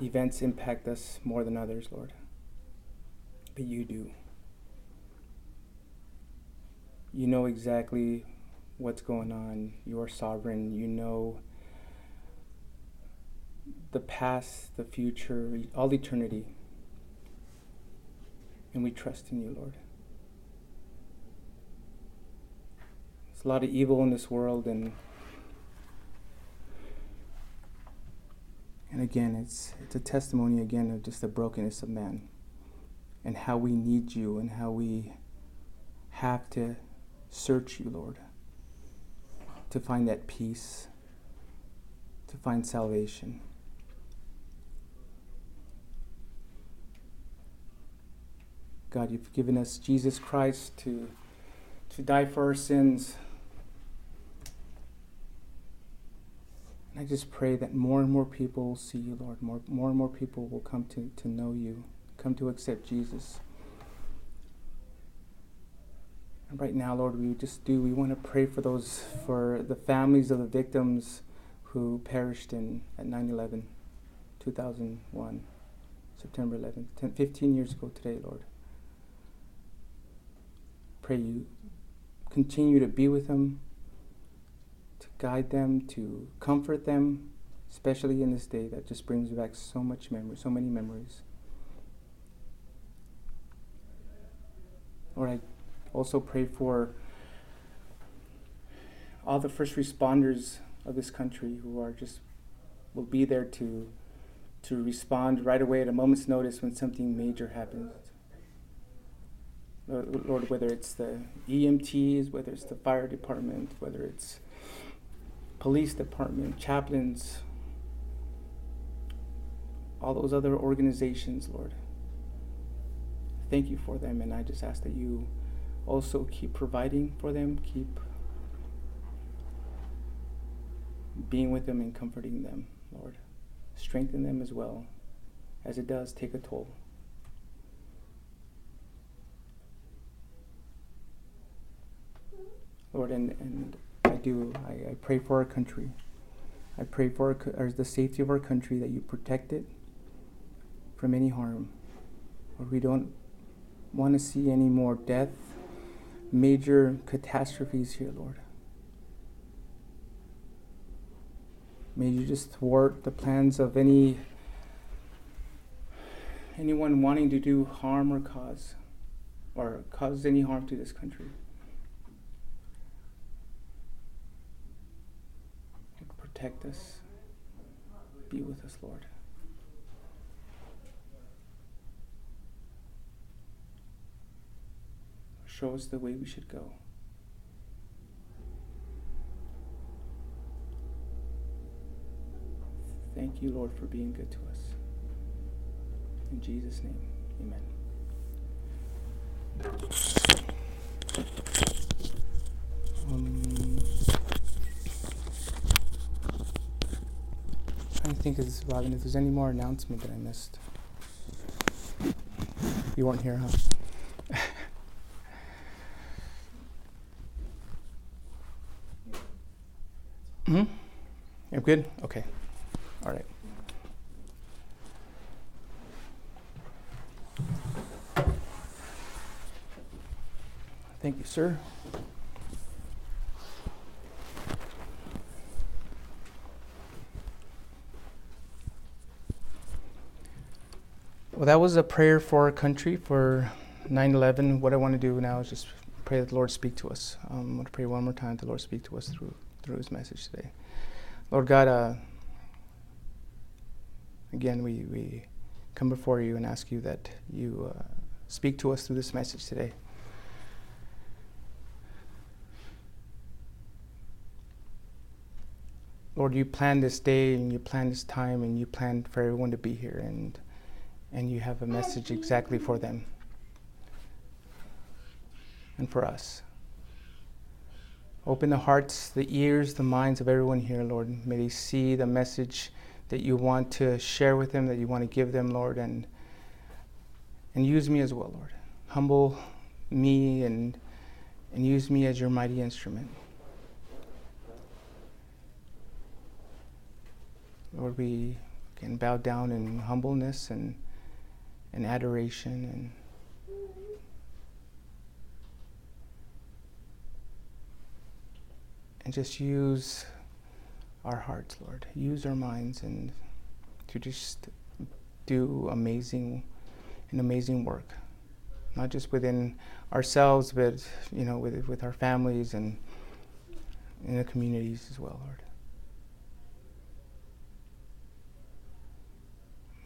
events impact us more than others, Lord. But you do. You know exactly what's going on. You are sovereign. You know the past, the future, all eternity. And we trust in you, Lord. There's a lot of evil in this world and and again it's it's a testimony again of just the brokenness of man and how we need you and how we have to search you, Lord, to find that peace, to find salvation. God, you've given us Jesus Christ to, to die for our sins. And I just pray that more and more people will see you, Lord. More, more and more people will come to, to know you, come to accept Jesus. And right now, Lord, we just do, we want to pray for those, for the families of the victims who perished in at 9 11, 2001, September 11th, 10, 15 years ago today, Lord pray you continue to be with them, guide them, to comfort them, especially in this day that just brings back so much memory, so many memories. Lord, I also pray for all the first responders of this country who are just will be there to to respond right away at a moment's notice when something major happens. Lord, whether it's the EMTs, whether it's the fire department, whether it's police department, chaplains, all those other organizations, Lord. Thank you for them, and I just ask that you also keep providing for them, keep being with them and comforting them, Lord. Strengthen them as well, as it does take a toll. Lord, and, and do. I, I pray for our country. I pray for our, the safety of our country that you protect it from any harm. Lord, we don't want to see any more death, major catastrophes here, Lord. May you just thwart the plans of any anyone wanting to do harm or cause or cause any harm to this country. Protect us. Be with us, Lord. Show us the way we should go. Thank you, Lord, for being good to us. In Jesus' name, amen. Um, to think, is Robin, if there's any more announcement that I missed. You weren't here, huh? hmm? You're good? Okay. All right. Thank you, sir. Well, that was a prayer for our country for 9 11. What I want to do now is just pray that the Lord speak to us. Um, I'm going to pray one more time that the Lord speak to us through, through his message today. Lord God, uh, again, we, we come before you and ask you that you uh, speak to us through this message today. Lord, you planned this day and you planned this time and you planned for everyone to be here. And and you have a message exactly for them and for us. Open the hearts, the ears, the minds of everyone here, Lord. May they see the message that you want to share with them, that you want to give them, Lord, and and use me as well, Lord. Humble me and and use me as your mighty instrument. Lord, we can bow down in humbleness and, and adoration and and just use our hearts, Lord. Use our minds and to just do amazing an amazing work. Not just within ourselves, but you know, with with our families and in the communities as well, Lord.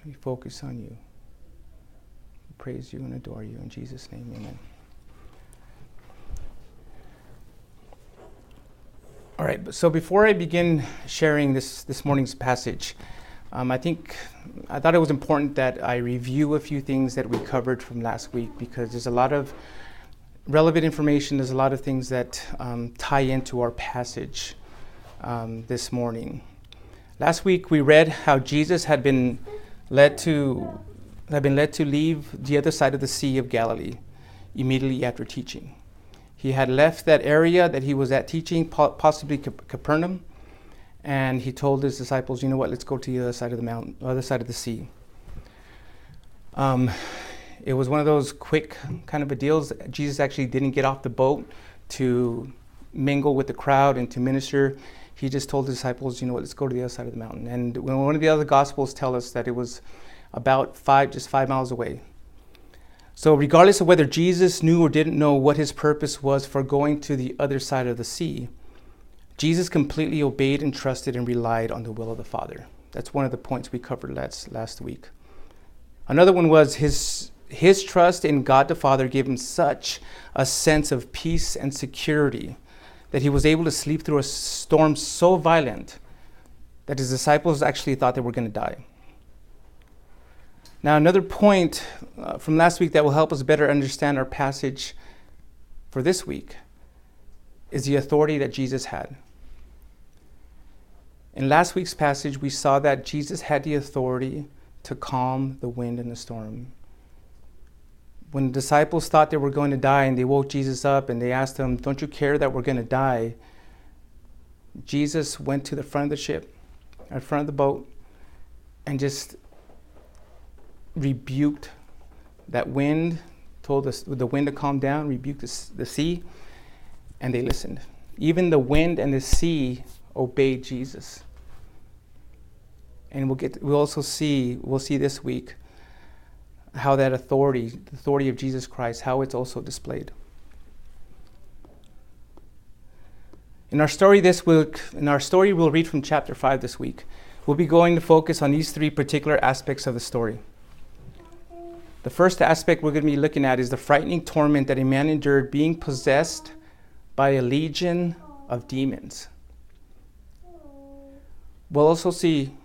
We focus on you. Praise you and adore you. In Jesus' name, amen. All right, so before I begin sharing this, this morning's passage, um, I think I thought it was important that I review a few things that we covered from last week because there's a lot of relevant information, there's a lot of things that um, tie into our passage um, this morning. Last week we read how Jesus had been led to had been led to leave the other side of the Sea of Galilee immediately after teaching. He had left that area that he was at teaching, possibly Capernaum, and he told his disciples, "You know what? Let's go to the other side of the mountain, other side of the sea." Um, it was one of those quick kind of a deals. Jesus actually didn't get off the boat to mingle with the crowd and to minister. He just told the disciples, "You know what? Let's go to the other side of the mountain." And one of the other gospels tell us that it was about five, just five miles away, so, regardless of whether Jesus knew or didn't know what his purpose was for going to the other side of the sea, Jesus completely obeyed and trusted and relied on the will of the Father. That's one of the points we covered last, last week. Another one was his, his trust in God the Father gave him such a sense of peace and security that he was able to sleep through a storm so violent that his disciples actually thought they were going to die. Now, another point uh, from last week that will help us better understand our passage for this week is the authority that Jesus had. In last week's passage, we saw that Jesus had the authority to calm the wind and the storm. When the disciples thought they were going to die and they woke Jesus up and they asked him, Don't you care that we're going to die? Jesus went to the front of the ship, in front of the boat, and just rebuked that wind, told us the wind to calm down, rebuked the, the sea, and they listened. Even the wind and the sea obeyed Jesus. And we'll get we'll also see we'll see this week how that authority, the authority of Jesus Christ, how it's also displayed. In our story this week, in our story we'll read from chapter 5 this week. We'll be going to focus on these three particular aspects of the story. The first aspect we're going to be looking at is the frightening torment that a man endured being possessed by a legion of demons. We'll also see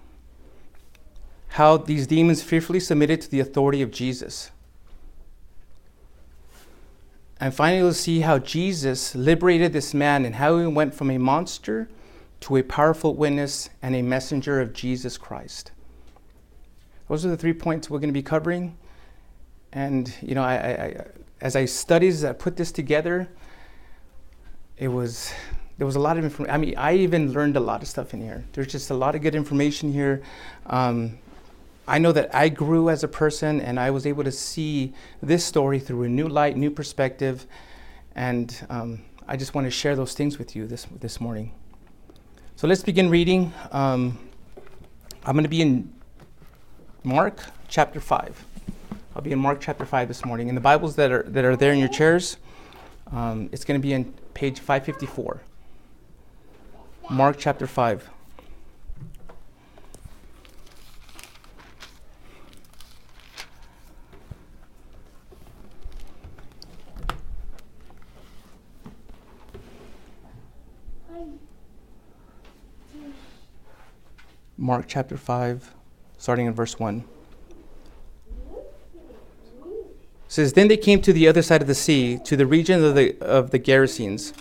how these demons fearfully submitted to the authority of Jesus. And finally, we'll see how Jesus liberated this man and how he went from a monster to a powerful witness and a messenger of Jesus Christ. Those are the three points we're going to be covering. And you know, I, I, as I studied, as I put this together, it was there was a lot of information. I mean, I even learned a lot of stuff in here. There's just a lot of good information here. Um, I know that I grew as a person, and I was able to see this story through a new light, new perspective, and um, I just want to share those things with you this this morning. So let's begin reading. Um, I'm going to be in Mark chapter five. I'll be in Mark chapter 5 this morning. In the Bibles that are, that are there in your chairs, um, it's going to be in page 554. Mark chapter 5. Mark chapter 5, starting in verse 1. Says, Then they came to the other side of the sea, to the region of the, of the Gerasenes.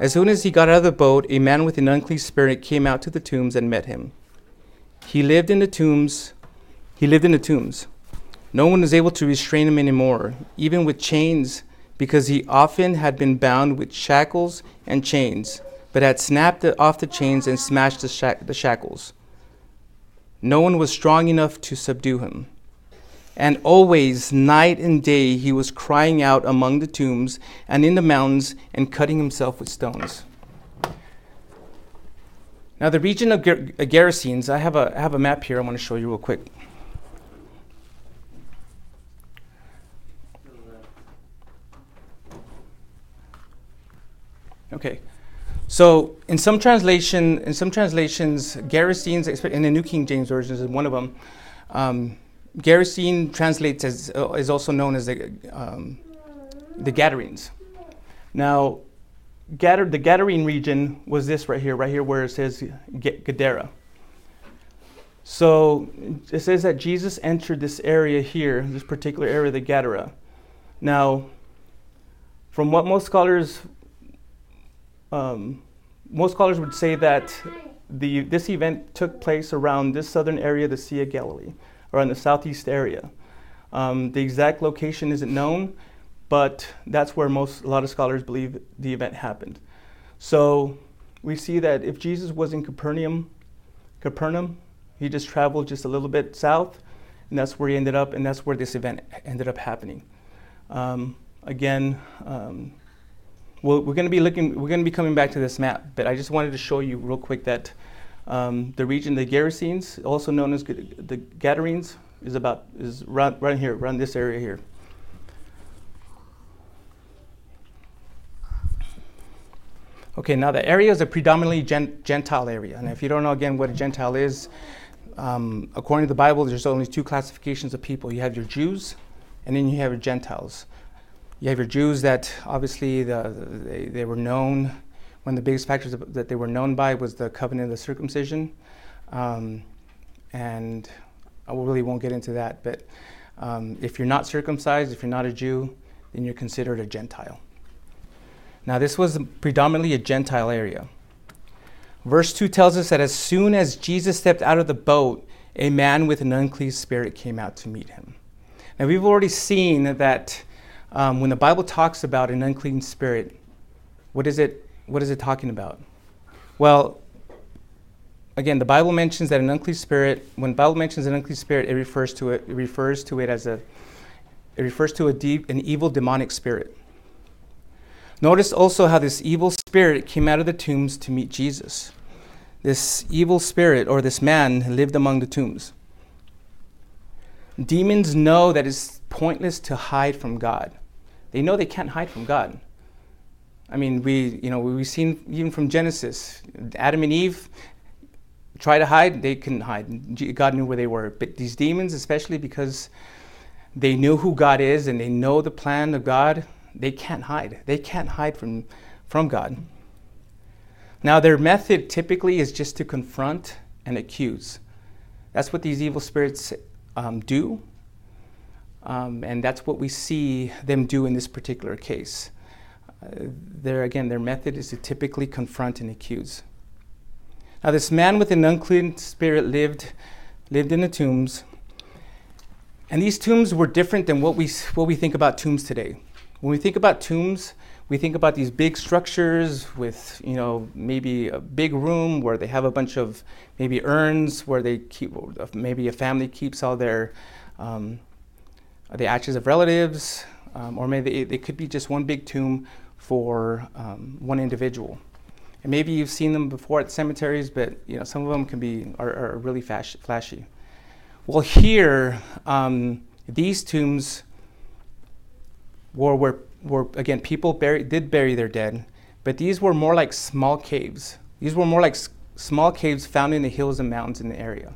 As soon as he got out of the boat, a man with an unclean spirit came out to the tombs and met him. He lived in the tombs. He lived in the tombs. No one was able to restrain him anymore, even with chains, because he often had been bound with shackles and chains, but had snapped off the chains and smashed the, shack- the shackles. no one was strong enough to subdue him. And always, night and day, he was crying out among the tombs and in the mountains and cutting himself with stones. Now, the region of Ger- uh, Gerasenes, I have, a, I have a map here I want to show you real quick. Okay. So in some translation, in some translations, Gerasenes, in the New King James Version, is one of them. Um, Gerasene translates as uh, is also known as the um, the Gadarenes. Now, Gadar, the Gadarene region was this right here, right here where it says Gadara. So it says that Jesus entered this area here, this particular area, the Gadara. Now, from what most scholars um, most scholars would say that the, this event took place around this southern area, the Sea of Galilee, or in the southeast area. Um, the exact location isn't known, but that's where most a lot of scholars believe the event happened. So we see that if Jesus was in Capernaum, Capernaum, he just traveled just a little bit south, and that's where he ended up, and that's where this event ended up happening. Um, again, um, well, we're going to be looking. We're going to be coming back to this map, but I just wanted to show you real quick that um, the region, the Gerasenes, also known as the Gadarenes, is about is right, right here, around this area here. Okay, now the area is a predominantly gen- Gentile area, and if you don't know again what a Gentile is, um, according to the Bible, there's only two classifications of people. You have your Jews, and then you have your Gentiles. You have your Jews that obviously the, they, they were known. One of the biggest factors that they were known by was the covenant of the circumcision. Um, and I really won't get into that. But um, if you're not circumcised, if you're not a Jew, then you're considered a Gentile. Now, this was predominantly a Gentile area. Verse 2 tells us that as soon as Jesus stepped out of the boat, a man with an unclean spirit came out to meet him. Now, we've already seen that um, when the Bible talks about an unclean spirit, what is it? What is it talking about? Well, again, the Bible mentions that an unclean spirit. When Bible mentions an unclean spirit, it refers to it. It refers to it as a. It refers to a deep, an evil demonic spirit. Notice also how this evil spirit came out of the tombs to meet Jesus. This evil spirit or this man lived among the tombs. Demons know that it's pointless to hide from God. They know they can't hide from God. I mean, we, you know, we've seen even from Genesis, Adam and Eve try to hide, they couldn't hide. God knew where they were. But these demons, especially because they know who God is and they know the plan of God, they can't hide. They can't hide from, from God. Now, their method typically is just to confront and accuse. That's what these evil spirits um, do. Um, and that's what we see them do in this particular case. There again, their method is to typically confront and accuse. Now, this man with an unclean spirit lived, lived in the tombs, and these tombs were different than what we, what we think about tombs today. When we think about tombs, we think about these big structures with, you know, maybe a big room where they have a bunch of maybe urns where they keep, maybe a family keeps all their um, the ashes of relatives, um, or maybe they, could be just one big tomb for um, one individual. And maybe you've seen them before at cemeteries, but you know some of them can be are, are really flashy. Well, here um, these tombs were where were again people buried did bury their dead, but these were more like small caves. These were more like s- small caves found in the hills and mountains in the area.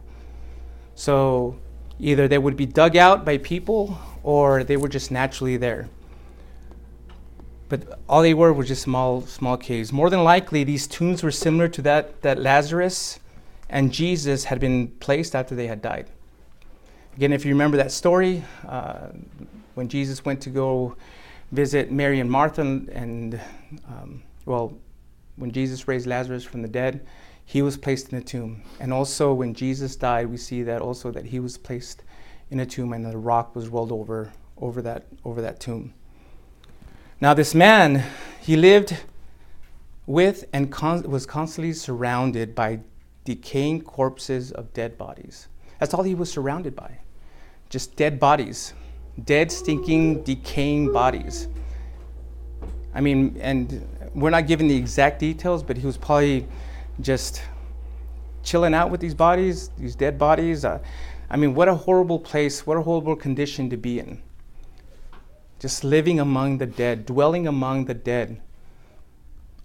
So Either they would be dug out by people or they were just naturally there. But all they were were just small, small caves. More than likely, these tombs were similar to that that Lazarus and Jesus had been placed after they had died. Again, if you remember that story, uh, when Jesus went to go visit Mary and Martha, and, and um, well, when Jesus raised Lazarus from the dead, he was placed in a tomb. And also when Jesus died, we see that also that he was placed in a tomb and the rock was rolled over over that over that tomb. Now this man, he lived with and con- was constantly surrounded by decaying corpses of dead bodies. That's all he was surrounded by. Just dead bodies, dead, stinking, decaying bodies. I mean, and we're not given the exact details, but he was probably just chilling out with these bodies, these dead bodies. Uh, I mean, what a horrible place, what a horrible condition to be in. Just living among the dead, dwelling among the dead.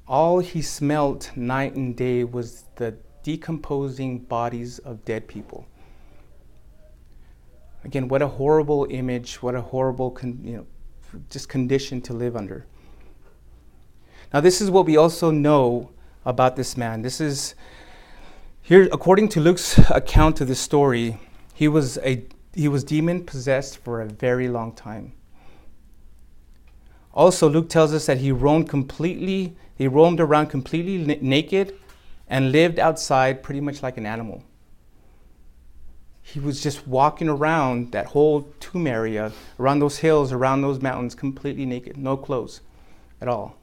All he smelt night and day was the decomposing bodies of dead people. Again, what a horrible image, what a horrible, con- you know, just condition to live under. Now, this is what we also know about this man. This is here, according to Luke's account of this story, he was a he was demon possessed for a very long time. Also, Luke tells us that he roamed completely, he roamed around completely naked and lived outside pretty much like an animal. He was just walking around that whole tomb area, around those hills, around those mountains, completely naked, no clothes at all,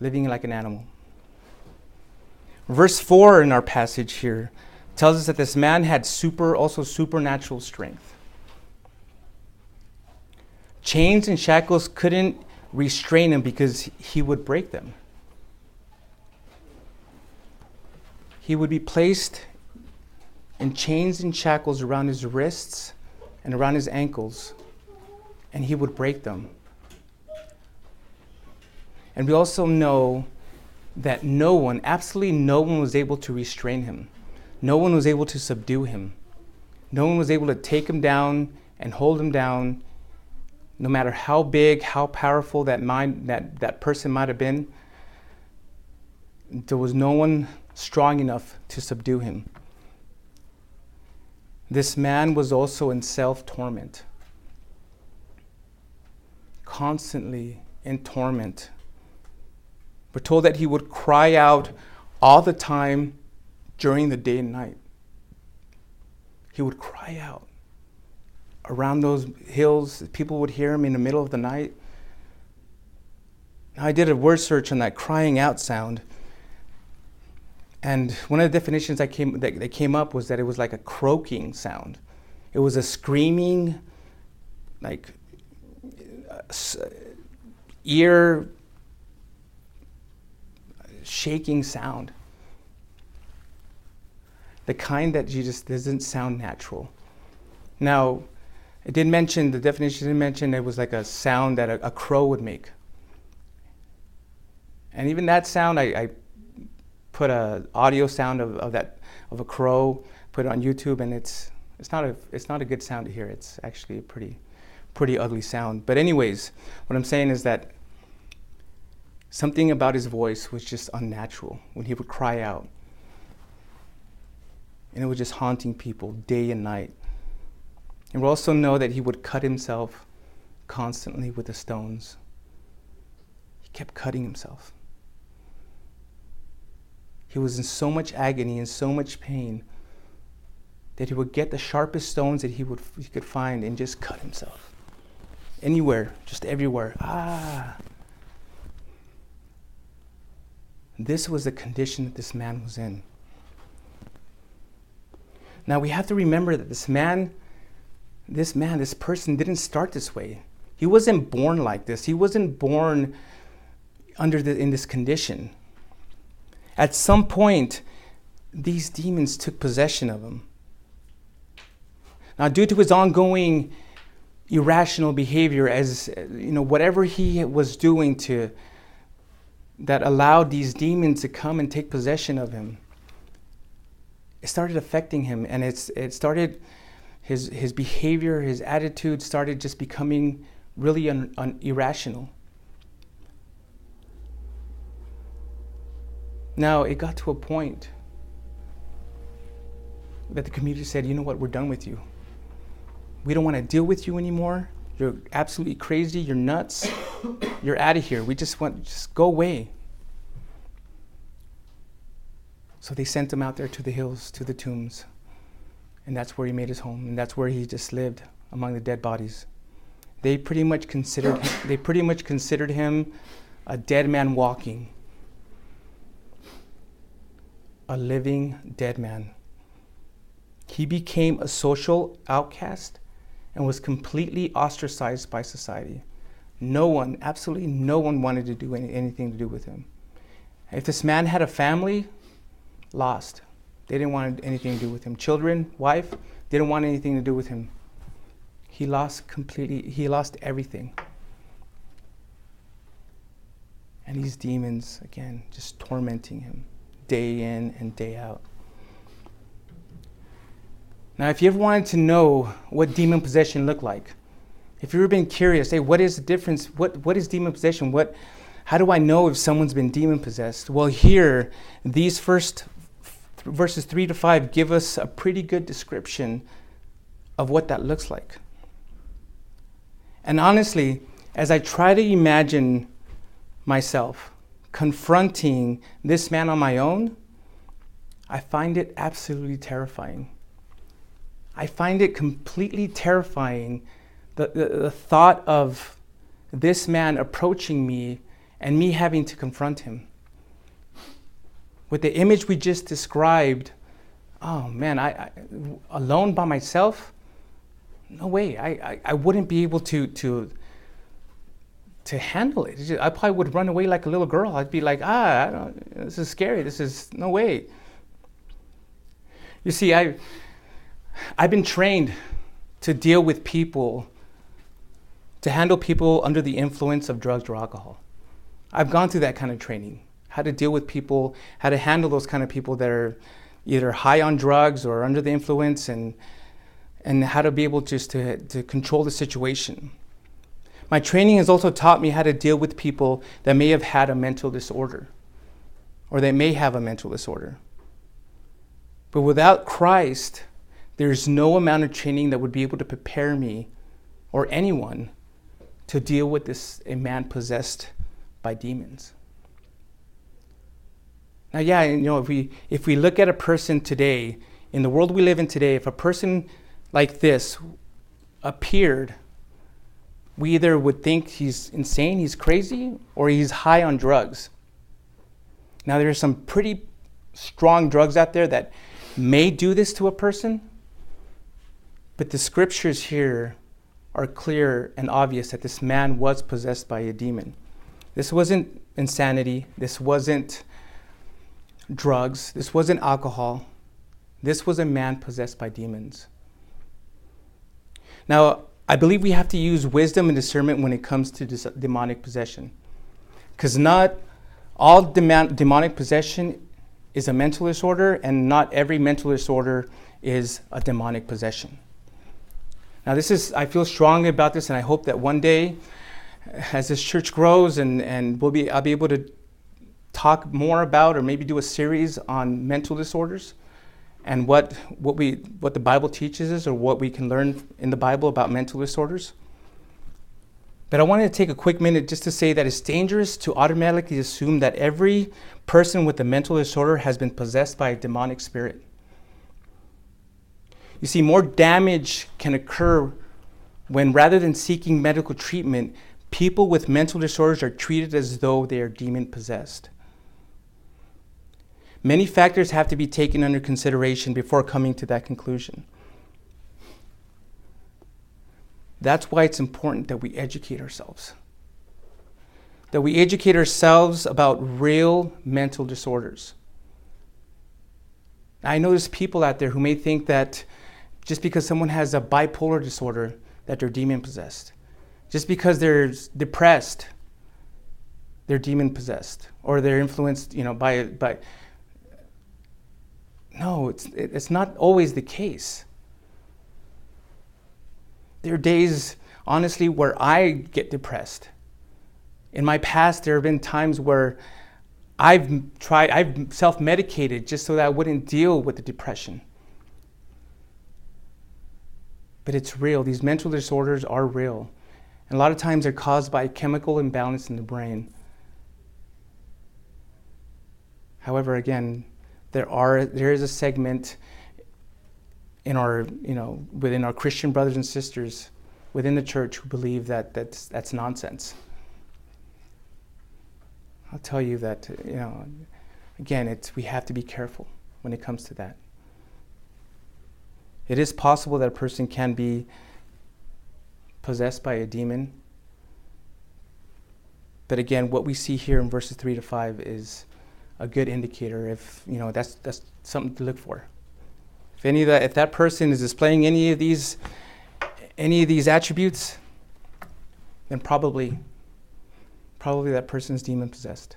living like an animal. Verse 4 in our passage here tells us that this man had super, also supernatural strength. Chains and shackles couldn't restrain him because he would break them. He would be placed in chains and shackles around his wrists and around his ankles, and he would break them. And we also know that no one, absolutely no one, was able to restrain him. No one was able to subdue him. No one was able to take him down and hold him down, no matter how big, how powerful that mind that, that person might have been. There was no one strong enough to subdue him. This man was also in self torment, constantly in torment we're told that he would cry out all the time during the day and night. He would cry out around those hills. People would hear him in the middle of the night. I did a word search on that crying out sound. And one of the definitions I came, that, that came up was that it was like a croaking sound. It was a screaming, like ear shaking sound. The kind that just doesn't sound natural. Now, it didn't mention, the definition Didn't mention it was like a sound that a, a crow would make. And even that sound, I, I put a audio sound of, of that of a crow, put it on YouTube, and it's it's not a it's not a good sound to hear. It's actually a pretty pretty ugly sound. But anyways, what I'm saying is that Something about his voice was just unnatural when he would cry out. And it was just haunting people day and night. And we also know that he would cut himself constantly with the stones. He kept cutting himself. He was in so much agony and so much pain that he would get the sharpest stones that he, would, he could find and just cut himself. Anywhere, just everywhere. Ah. This was the condition that this man was in. Now we have to remember that this man, this man, this person didn't start this way. He wasn't born like this. He wasn't born under the, in this condition. At some point, these demons took possession of him. Now, due to his ongoing irrational behavior, as you know, whatever he was doing to that allowed these demons to come and take possession of him. It started affecting him, and it's, it started, his, his behavior, his attitude started just becoming really un, un, irrational. Now, it got to a point that the community said, you know what, we're done with you. We don't want to deal with you anymore. You're absolutely crazy. You're nuts. You're out of here. We just want, just go away. So they sent him out there to the hills, to the tombs. And that's where he made his home. And that's where he just lived among the dead bodies. They pretty much considered him, they pretty much considered him a dead man walking. A living dead man. He became a social outcast and was completely ostracized by society. No one, absolutely no one wanted to do any, anything to do with him. If this man had a family, lost. They didn't want anything to do with him. Children, wife, didn't want anything to do with him. He lost completely, he lost everything. And these demons, again, just tormenting him day in and day out. Now, if you ever wanted to know what demon possession looked like, if you've ever been curious, hey, what is the difference? What, what is demon possession? What, how do I know if someone's been demon possessed? Well, here, these first verses 3 to 5 give us a pretty good description of what that looks like. And honestly, as I try to imagine myself confronting this man on my own, I find it absolutely terrifying. I find it completely terrifying the, the, the, thought of this man approaching me and me having to confront him. With the image we just described, oh man, I, I alone by myself, no way. I, I, I, wouldn't be able to, to, to handle it. Just, I probably would run away like a little girl. I'd be like, ah, this is scary. This is no way. You see, I, I've been trained to deal with people, to handle people under the influence of drugs or alcohol. I've gone through that kind of training, how to deal with people, how to handle those kind of people that are either high on drugs or under the influence, and, and how to be able just to, to control the situation. My training has also taught me how to deal with people that may have had a mental disorder or they may have a mental disorder. But without Christ, there's no amount of training that would be able to prepare me or anyone to deal with this a man possessed by demons. Now, yeah, you know, if we if we look at a person today, in the world we live in today, if a person like this appeared, we either would think he's insane, he's crazy, or he's high on drugs. Now, there are some pretty strong drugs out there that may do this to a person, but the scriptures here are clear and obvious that this man was possessed by a demon. This wasn't insanity. This wasn't drugs. This wasn't alcohol. This was a man possessed by demons. Now, I believe we have to use wisdom and discernment when it comes to demonic possession. Because not all demonic possession is a mental disorder, and not every mental disorder is a demonic possession. Now, this is, I feel strongly about this, and I hope that one day, as this church grows and, and we'll be, I'll be able to talk more about or maybe do a series on mental disorders and what, what, we, what the Bible teaches us or what we can learn in the Bible about mental disorders. But I wanted to take a quick minute just to say that it's dangerous to automatically assume that every person with a mental disorder has been possessed by a demonic spirit. You see, more damage can occur when rather than seeking medical treatment, people with mental disorders are treated as though they are demon possessed. Many factors have to be taken under consideration before coming to that conclusion. That's why it's important that we educate ourselves. That we educate ourselves about real mental disorders. I know there's people out there who may think that just because someone has a bipolar disorder that they're demon possessed. Just because they're depressed, they're demon possessed or they're influenced, you know, by by No, it's it's not always the case. There are days honestly where I get depressed. In my past there have been times where I've tried I've self-medicated just so that I wouldn't deal with the depression but it's real. These mental disorders are real. And a lot of times they're caused by a chemical imbalance in the brain. However, again, there are there is a segment in our you know within our Christian brothers and sisters within the church who believe that that's that's nonsense. I'll tell you that you know again it's we have to be careful when it comes to that. It is possible that a person can be possessed by a demon. But again, what we see here in verses 3 to 5 is a good indicator if, you know, that's that's something to look for. If any of that if that person is displaying any of these any of these attributes, then probably probably that person is demon possessed.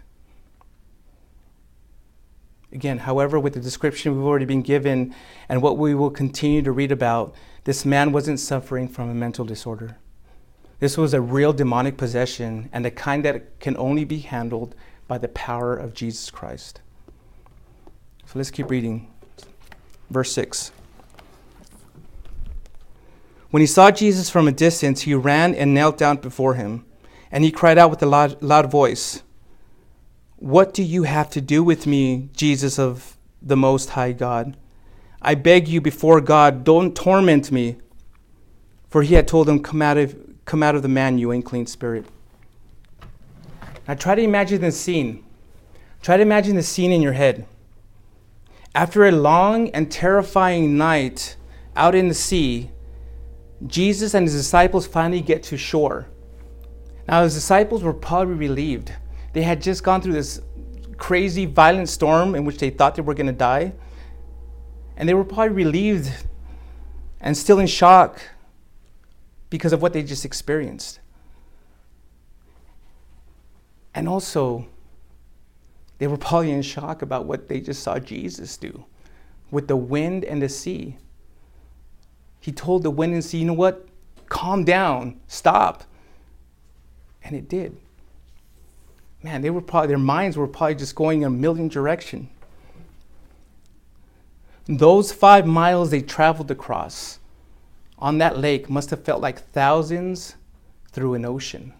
Again, however, with the description we've already been given and what we will continue to read about, this man wasn't suffering from a mental disorder. This was a real demonic possession and the kind that can only be handled by the power of Jesus Christ. So let's keep reading. Verse 6. When he saw Jesus from a distance, he ran and knelt down before him, and he cried out with a loud, loud voice. What do you have to do with me, Jesus of the Most High God? I beg you before God, don't torment me. For he had told him, Come out of, come out of the man, you unclean spirit. Now try to imagine the scene. Try to imagine the scene in your head. After a long and terrifying night out in the sea, Jesus and his disciples finally get to shore. Now, his disciples were probably relieved they had just gone through this crazy, violent storm in which they thought they were going to die. And they were probably relieved and still in shock because of what they just experienced. And also, they were probably in shock about what they just saw Jesus do with the wind and the sea. He told the wind and sea, you know what? Calm down, stop. And it did man, they were probably, their minds were probably just going in a million direction. Those five miles they traveled across on that lake must have felt like thousands through an ocean.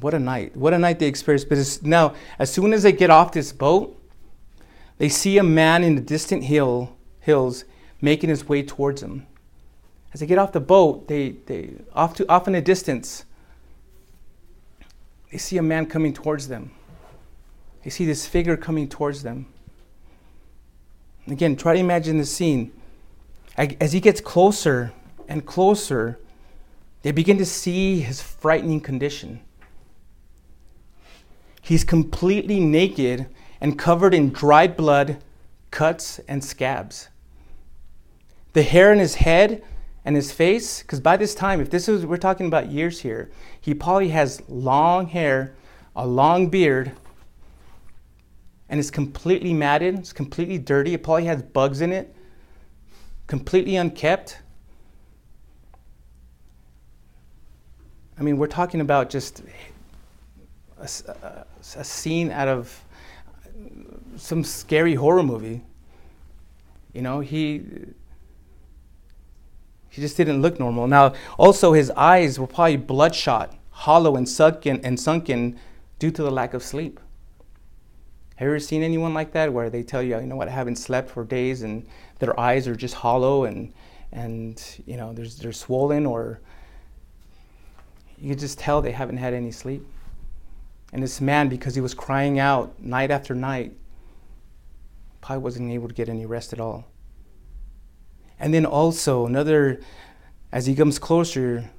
What a night. What a night they experienced. But now, as soon as they get off this boat, they see a man in the distant hill, hills making his way towards them. As they get off the boat, they, they off, to, off in the distance, they see a man coming towards them. They see this figure coming towards them. Again, try to imagine the scene. As he gets closer and closer, they begin to see his frightening condition. He's completely naked and covered in dried blood, cuts, and scabs. The hair in his head and his face, because by this time, if this is, we're talking about years here, he probably has long hair, a long beard, and is completely matted, it's completely dirty. It probably has bugs in it, completely unkept. I mean, we're talking about just a, a, scene out of some scary horror movie. You know, he he just didn't look normal. Now, also his eyes were probably bloodshot, hollow, and sunken and sunken due to the lack of sleep. Have you ever seen anyone like that where they tell you, you know what, I haven't slept for days and their eyes are just hollow and and you know there's they're swollen or you can just tell they haven't had any sleep. And this man, because he was crying out night after night, probably wasn't able to get any rest at all. And then also, another, as he comes closer,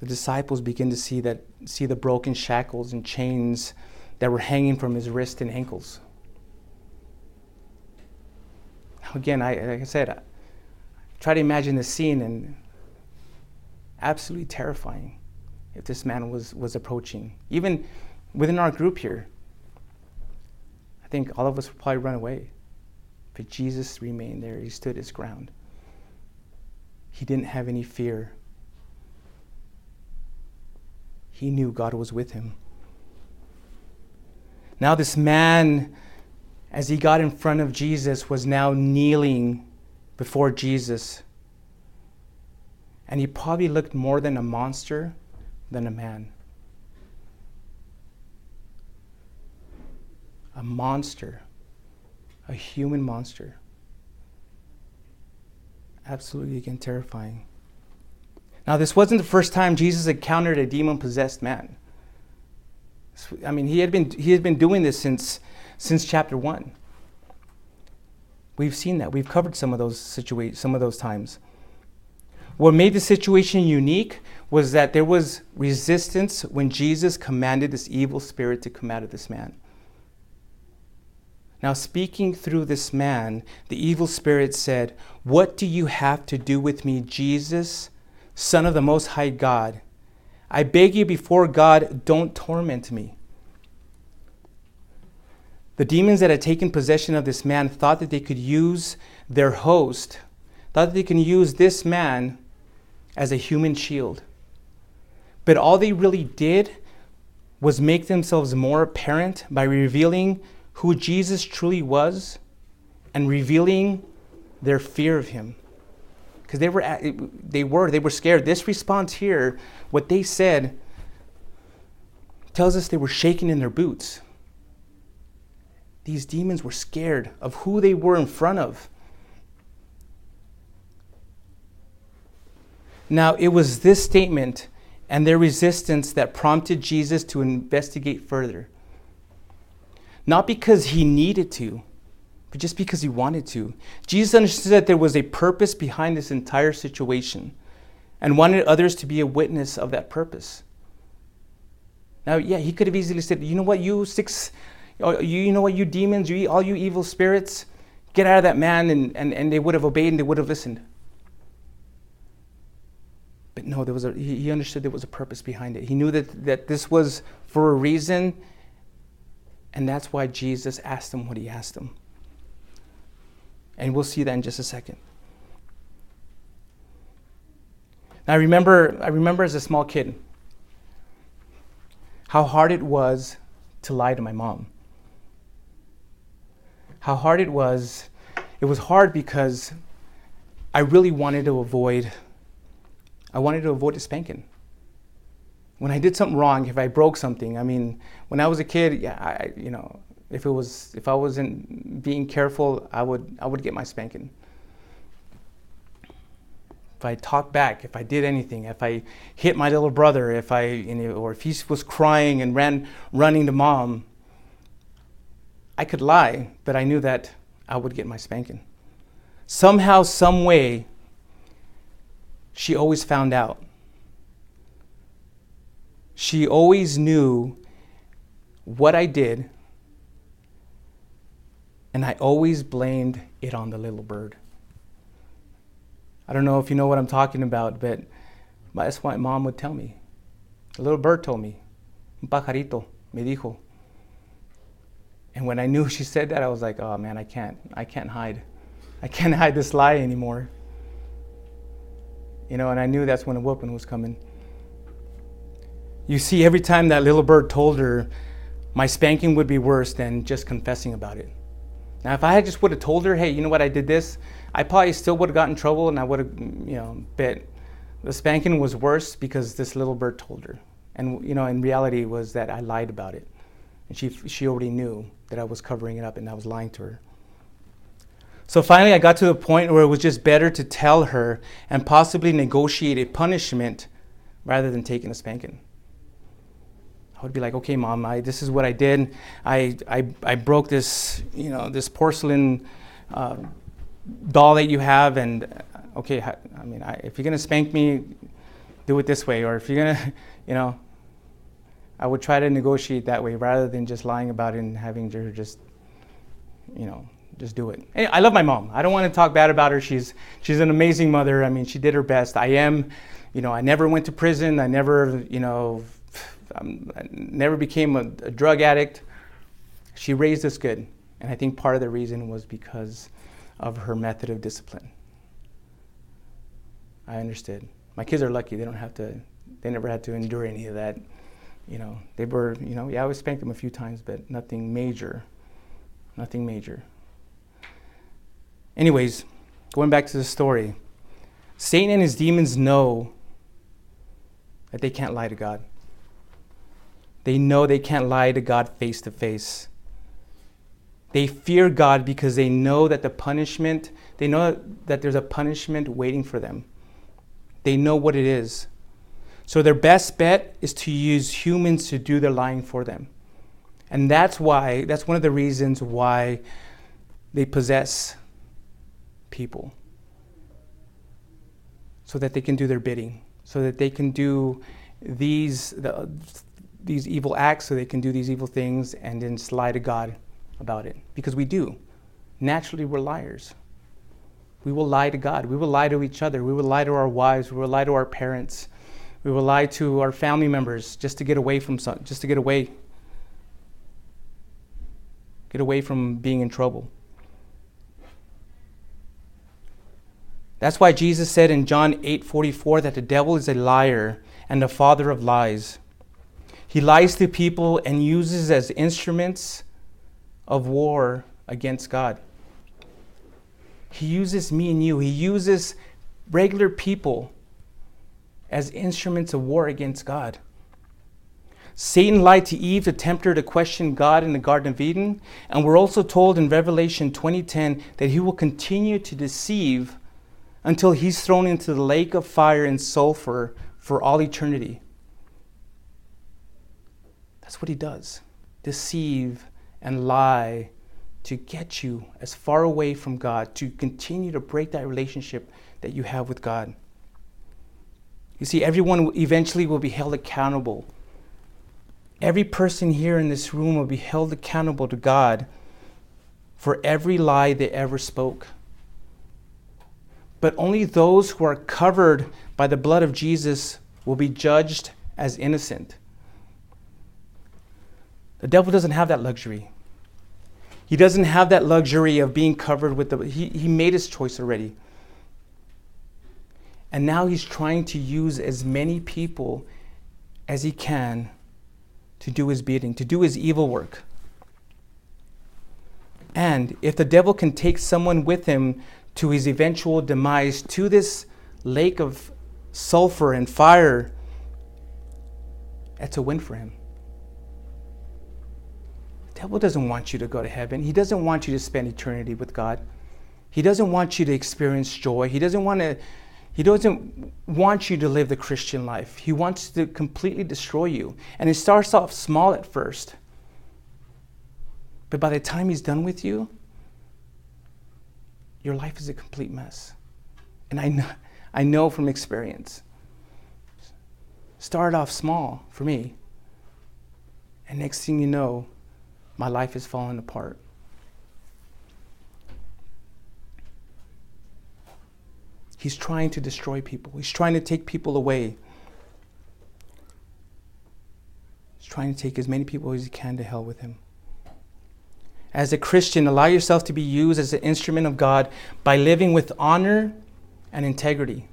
the disciples begin to see that see the broken shackles and chains that were hanging from his wrists and ankles. Again, I, like I said, I try to imagine the scene and absolutely terrifying if this man was, was approaching. Even within our group here, I think all of us would probably run away. But Jesus remained there. He stood his ground. He didn't have any fear. He knew God was with him. Now, this man, as he got in front of Jesus, was now kneeling before Jesus. And he probably looked more than a monster than a man. A monster a human monster. Absolutely, again, terrifying. Now, this wasn't the first time Jesus encountered a demon possessed man. I mean, he had been, he had been doing this since, since chapter 1. We've seen that. We've covered some of those situa- some of those times. What made the situation unique was that there was resistance when Jesus commanded this evil spirit to come out of this man. Now, speaking through this man, the evil spirit said, What do you have to do with me, Jesus, Son of the Most High God? I beg you before God, don't torment me. The demons that had taken possession of this man thought that they could use their host, thought that they can use this man as a human shield. But all they really did was make themselves more apparent by revealing who Jesus truly was and revealing their fear of him. Because they were, they were, they were scared. This response here, what they said, tells us they were shaking in their boots. These demons were scared of who they were in front of. Now, it was this statement and their resistance that prompted Jesus to investigate further. Not because he needed to, but just because he wanted to. Jesus understood that there was a purpose behind this entire situation and wanted others to be a witness of that purpose. Now, yeah, he could have easily said, you know what, you six, uh, you, you know what, you demons, you, all you evil spirits, get out of that man, and, and, and they would have obeyed and they would have listened. But no, there was a, he, he understood there was a purpose behind it. He knew that, that this was for a reason, and that's why Jesus asked him what he asked him. And we'll see that in just a second. I remember, I remember as a small kid how hard it was to lie to my mom how hard it was. It was hard because I really wanted to avoid I wanted to avoid a spanking. When I did something wrong, if I broke something, I mean, when I was a kid, yeah, I, you know, if it was if I wasn't being careful, I would I would get my spanking. If I talked back, if I did anything, if I hit my little brother, if I you know, or if he was crying and ran running to mom, I could lie, but I knew that I would get my spanking. Somehow, some way, she always found out. She always knew what I did, and I always blamed it on the little bird. I don't know if you know what I'm talking about, but that's what mom would tell me. The little bird told me, un pajarito, me dijo. And when I knew she said that, I was like, oh man, I can't, I can't hide. I can't hide this lie anymore. You know, and I knew that's when a whooping was coming. You see, every time that little bird told her, my spanking would be worse than just confessing about it. Now, if I had just would have told her, hey, you know what, I did this, I probably still would have gotten in trouble and I would have, you know, but the spanking was worse because this little bird told her. And, you know, in reality was that I lied about it. And she, she already knew that I was covering it up and I was lying to her. So finally, I got to the point where it was just better to tell her and possibly negotiate a punishment rather than taking a spanking. I would be like, okay, mom, I, this is what I did. I, I, I broke this, you know, this porcelain uh, doll that you have, and uh, okay, I mean, I, if you're gonna spank me, do it this way, or if you're gonna, you know, I would try to negotiate that way rather than just lying about it and having her just, you know, just do it. I love my mom. I don't want to talk bad about her. She's she's an amazing mother. I mean, she did her best. I am, you know, I never went to prison. I never, you know, I'm, I never became a, a drug addict. She raised us good, and I think part of the reason was because of her method of discipline. I understood. My kids are lucky; they don't have to. They never had to endure any of that you know, they were, you know, yeah, I was spanked them a few times, but nothing major. Nothing major. Anyways, going back to the story, Satan and his demons know that they can't lie to God. They know they can't lie to God face to face. They fear God because they know that the punishment, they know that there's a punishment waiting for them. They know what it is. So their best bet is to use humans to do their lying for them. And that's why, that's one of the reasons why they possess people so that they can do their bidding, so that they can do these, the, these evil acts, so they can do these evil things and then lie to God about it. Because we do. Naturally, we're liars. We will lie to God. We will lie to each other. We will lie to our wives. We will lie to our parents. We will lie to our family members just to get away from some, just to get away. Get away from being in trouble. That's why Jesus said in John 8:44 that the devil is a liar and the father of lies. He lies to people and uses as instruments of war against God. He uses me and you. He uses regular people as instruments of war against God. Satan lied to Eve to tempt her to question God in the Garden of Eden, and we're also told in Revelation 20:10 that he will continue to deceive until he's thrown into the lake of fire and sulfur for all eternity. That's what he does deceive and lie to get you as far away from God, to continue to break that relationship that you have with God. You see, everyone eventually will be held accountable. Every person here in this room will be held accountable to God for every lie they ever spoke but only those who are covered by the blood of Jesus will be judged as innocent. The devil doesn't have that luxury. He doesn't have that luxury of being covered with the. He, he made his choice already. And now he's trying to use as many people as he can to do his bidding, to do his evil work. And if the devil can take someone with him to his eventual demise, to this lake of sulfur and fire, that's a win for him. The devil doesn't want you to go to heaven. He doesn't want you to spend eternity with God. He doesn't want you to experience joy. He doesn't want to he doesn't want you to live the Christian life. He wants to completely destroy you. And it starts off small at first. But by the time he's done with you, your life is a complete mess. And I know, I know from experience. Start off small for me. And next thing you know, my life is falling apart. He's trying to destroy people. He's trying to take people away. He's trying to take as many people as he can to hell with him as a Christian, allow yourself to be used as an instrument of God by living with honor and integrity.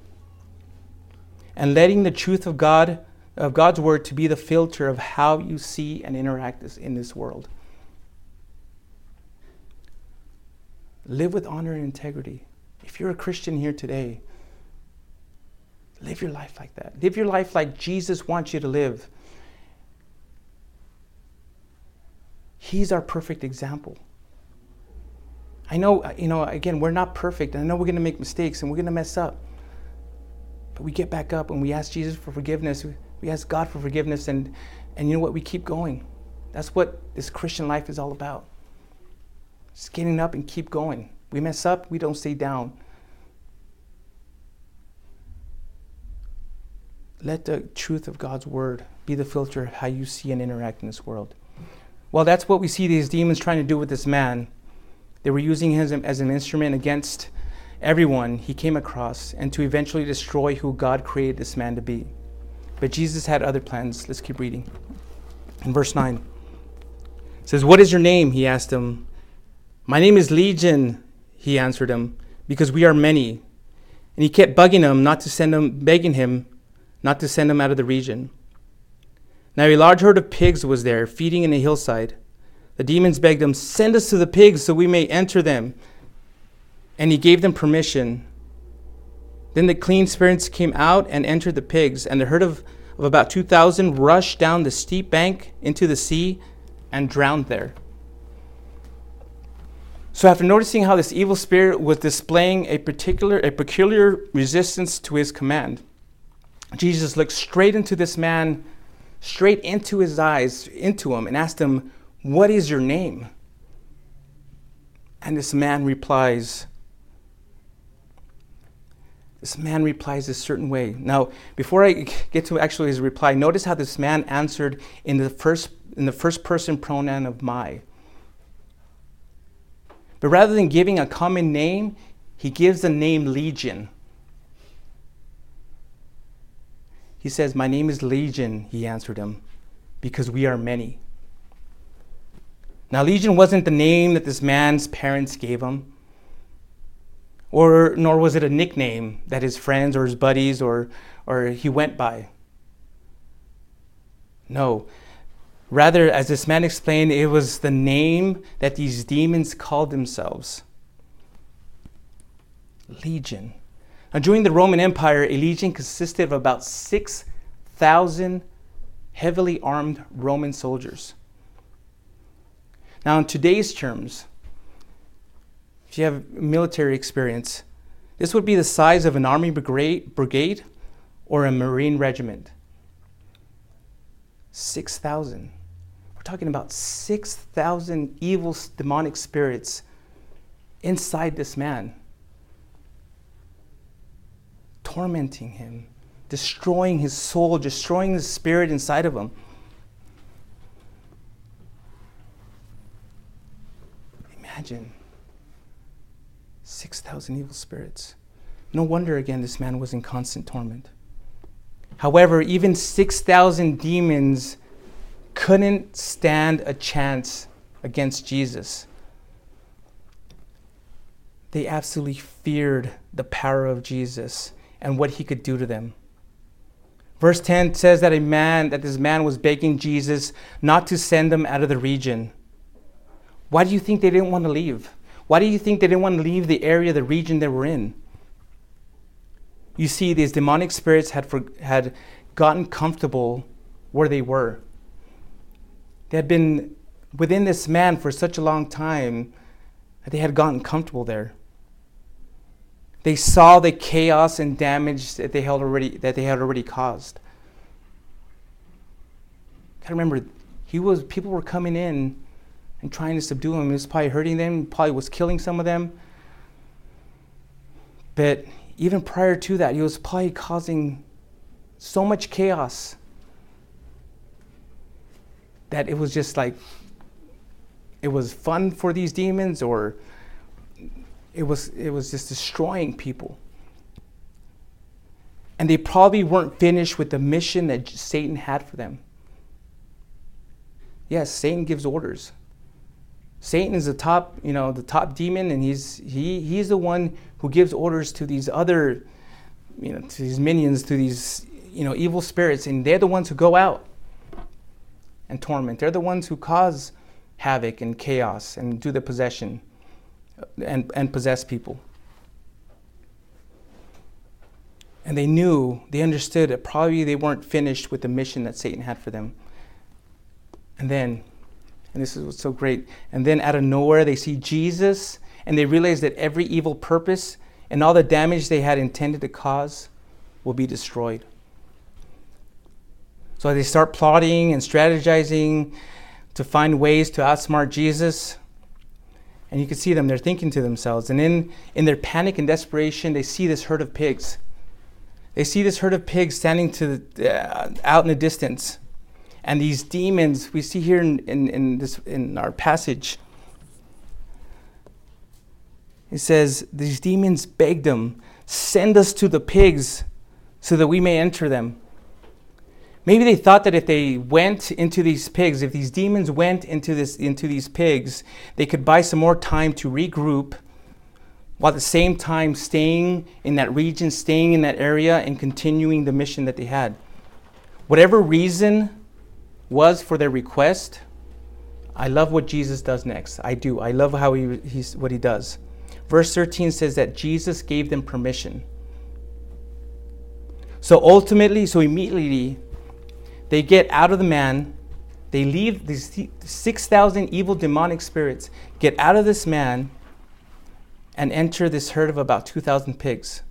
And letting the truth of God, of God's word, to be the filter of how you see and interact in this world. Live with honor and integrity. If you're a Christian here today, live your life like that. Live your life like Jesus wants you to live. He's our perfect example. I know, uh, you know, again, we're not perfect. And I know we're going to make mistakes and we're going to mess up. But we get back up and we ask Jesus for forgiveness. We ask God for forgiveness. And, and you know what? We keep going. That's what this Christian life is all about. Just getting up and keep going. We mess up, we don't stay down. Let the truth of God's word be the filter of how you see and interact in this world. Well, that's what we see these demons trying to do with this man. They were using him as an instrument against everyone he came across and to eventually destroy who God created this man to be. But Jesus had other plans. Let's keep reading. In verse 9, it says, What is your name? He asked him. My name is Legion, he answered him, because we are many. And he kept bugging him not to send him, begging him not to send him out of the region. Now a large herd of pigs was there, feeding in a hillside. The demons begged him, Send us to the pigs so we may enter them. And he gave them permission. Then the clean spirits came out and entered the pigs, and the herd of, of about 2,000 rushed down the steep bank into the sea and drowned there. So after noticing how this evil spirit was displaying a particular a peculiar resistance to his command, Jesus looked straight into this man straight into his eyes, into him, and asked him, What is your name? And this man replies, This man replies a certain way. Now, before I get to actually his reply, notice how this man answered in the first in the first person pronoun of my. But rather than giving a common name, he gives the name Legion. He says, My name is Legion, he answered him, because we are many. Now, Legion wasn't the name that this man's parents gave him, or nor was it a nickname that his friends or his buddies or, or he went by. No. Rather, as this man explained, it was the name that these demons called themselves Legion. Now, during the Roman Empire, a legion consisted of about 6,000 heavily armed Roman soldiers. Now, in today's terms, if you have military experience, this would be the size of an army brigade, or a marine regiment. 6,000. We're talking about 6,000 evil demonic spirits inside this man, tormenting him, destroying his soul, destroying the spirit inside of him. Imagine 6,000 evil spirits. No wonder, again, this man was in constant torment. However, even 6,000 demons couldn't stand a chance against Jesus. They absolutely feared the power of Jesus and what he could do to them. Verse 10 says that a man that this man was begging Jesus not to send them out of the region. Why do you think they didn't want to leave? Why do you think they didn't want to leave the area, the region they were in? You see, these demonic spirits had, for, had gotten comfortable where they were. They had been within this man for such a long time that they had gotten comfortable there. They saw the chaos and damage that they had already, that they had already caused. Gotta remember, he was, people were coming in and trying to subdue him. He was probably hurting them, probably was killing some of them. But even prior to that, he was probably causing so much chaos that it was just like it was fun for these demons or it was it was just destroying people. And they probably weren't finished with the mission that Satan had for them. Yes Satan gives orders. Satan is the top, you know, the top demon, and he's he he's the one who gives orders to these other, you know, to these minions, to these you know evil spirits, and they're the ones who go out and torment. They're the ones who cause havoc and chaos and do the possession and, and possess people. And they knew, they understood that probably they weren't finished with the mission that Satan had for them. And then and this is what's so great. And then out of nowhere, they see Jesus and they realize that every evil purpose and all the damage they had intended to cause will be destroyed. So they start plotting and strategizing to find ways to outsmart Jesus. And you can see them, they're thinking to themselves. And in, in their panic and desperation, they see this herd of pigs. They see this herd of pigs standing to the, uh, out in the distance. And these demons, we see here in, in, in, this, in our passage, it says, These demons begged them, Send us to the pigs so that we may enter them. Maybe they thought that if they went into these pigs, if these demons went into, this, into these pigs, they could buy some more time to regroup while at the same time staying in that region, staying in that area, and continuing the mission that they had. Whatever reason was for their request, I love what Jesus does next. I do. I love how he, he's, what he does. Verse 13 says that Jesus gave them permission. So ultimately, so immediately, they get out of the man. They leave these 6,000 evil demonic spirits, get out of this man, and enter this herd of about 2,000 pigs.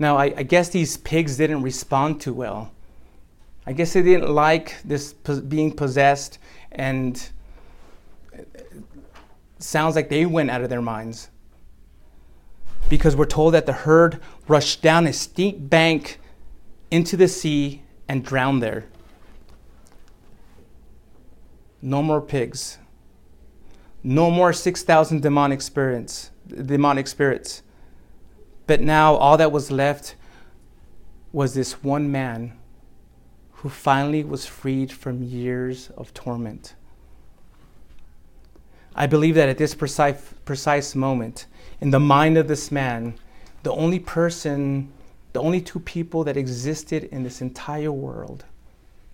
Now, I, I guess these pigs didn't respond too well. I guess they didn't like this being possessed, and sounds like they went out of their minds. because we're told that the herd rushed down a steep bank into the sea and drowned there. No more pigs. No more 6,000 demonic spirits, demonic spirits. But now all that was left was this one man who finally was freed from years of torment. I believe that at this precise, precise moment, in the mind of this man, the only person, the only two people that existed in this entire world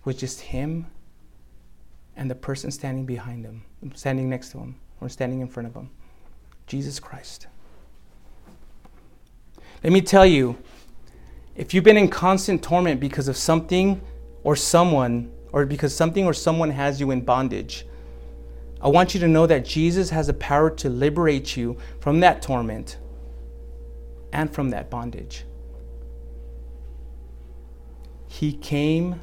was just him and the person standing behind him, standing next to him, or standing in front of him Jesus Christ. Let me tell you, if you've been in constant torment because of something or someone, or because something or someone has you in bondage, I want you to know that Jesus has the power to liberate you from that torment and from that bondage. He came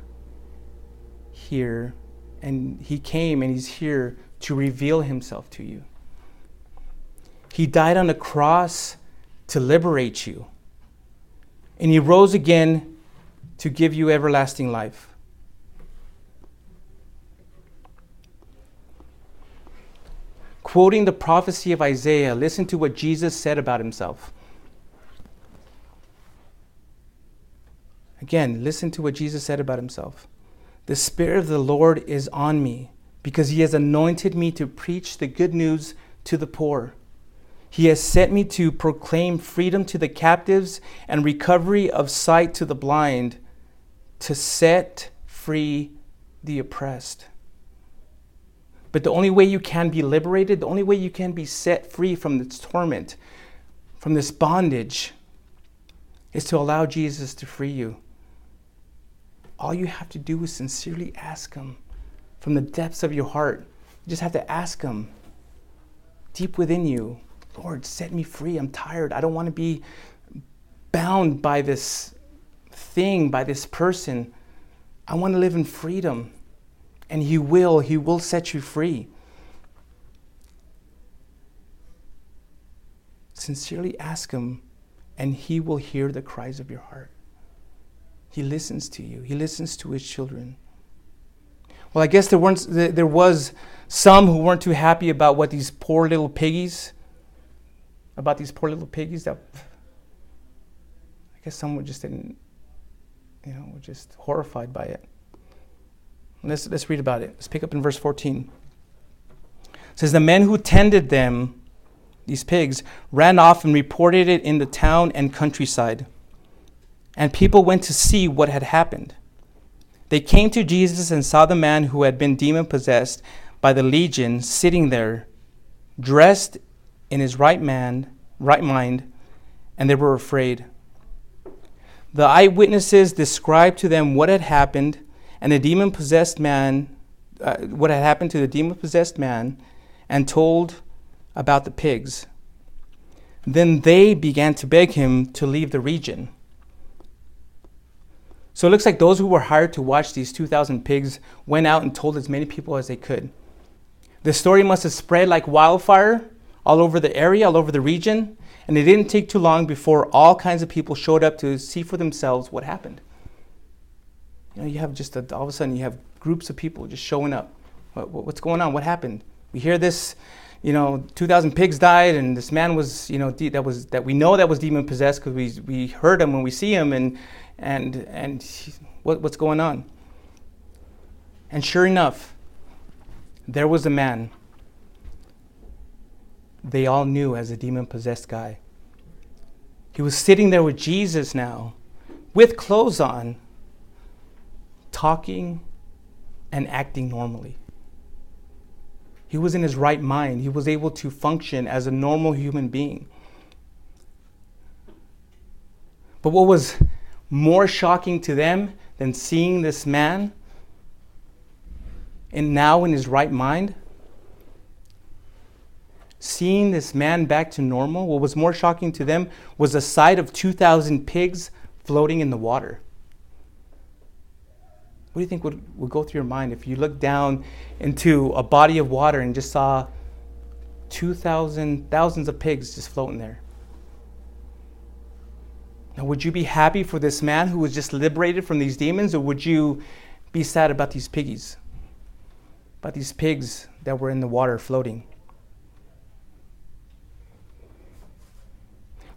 here and he came and he's here to reveal himself to you. He died on the cross to liberate you. And he rose again to give you everlasting life. Quoting the prophecy of Isaiah, listen to what Jesus said about himself. Again, listen to what Jesus said about himself. The Spirit of the Lord is on me because he has anointed me to preach the good news to the poor. He has sent me to proclaim freedom to the captives and recovery of sight to the blind, to set free the oppressed. But the only way you can be liberated, the only way you can be set free from this torment, from this bondage, is to allow Jesus to free you. All you have to do is sincerely ask Him from the depths of your heart. You just have to ask Him deep within you Lord, set me free. I'm tired. I don't want to be bound by this thing, by this person. I want to live in freedom. And He will. He will set you free. Sincerely ask Him, and He will hear the cries of your heart. He listens to you, He listens to His children. Well, I guess there, weren't, there was some who weren't too happy about what these poor little piggies, about these poor little piggies that I guess some were just didn't, you know, were just horrified by it. Let's, let's read about it. Let's pick up in verse 14. It says, The men who tended them, these pigs, ran off and reported it in the town and countryside and people went to see what had happened. They came to Jesus and saw the man who had been demon possessed by the legion sitting there, dressed in his right man, right mind, and they were afraid. The eyewitnesses described to them what had happened, and the demon possessed man, uh, what had happened to the demon possessed man, and told about the pigs. Then they began to beg him to leave the region. So it looks like those who were hired to watch these 2,000 pigs went out and told as many people as they could. The story must have spread like wildfire all over the area, all over the region, and it didn't take too long before all kinds of people showed up to see for themselves what happened. You know, you have just a, all of a sudden you have groups of people just showing up. What, what's going on? What happened? We hear this, you know, 2,000 pigs died, and this man was, you know, de- that was that we know that was demon possessed because we we heard him when we see him, and and, and what, what's going on? And sure enough, there was a man they all knew as a demon possessed guy. He was sitting there with Jesus now, with clothes on, talking and acting normally. He was in his right mind. He was able to function as a normal human being. But what was more shocking to them than seeing this man and now in his right mind? Seeing this man back to normal, what was more shocking to them was the sight of 2,000 pigs floating in the water. What do you think would, would go through your mind if you looked down into a body of water and just saw 2,000, thousands of pigs just floating there? Now, would you be happy for this man who was just liberated from these demons, or would you be sad about these piggies? About these pigs that were in the water floating?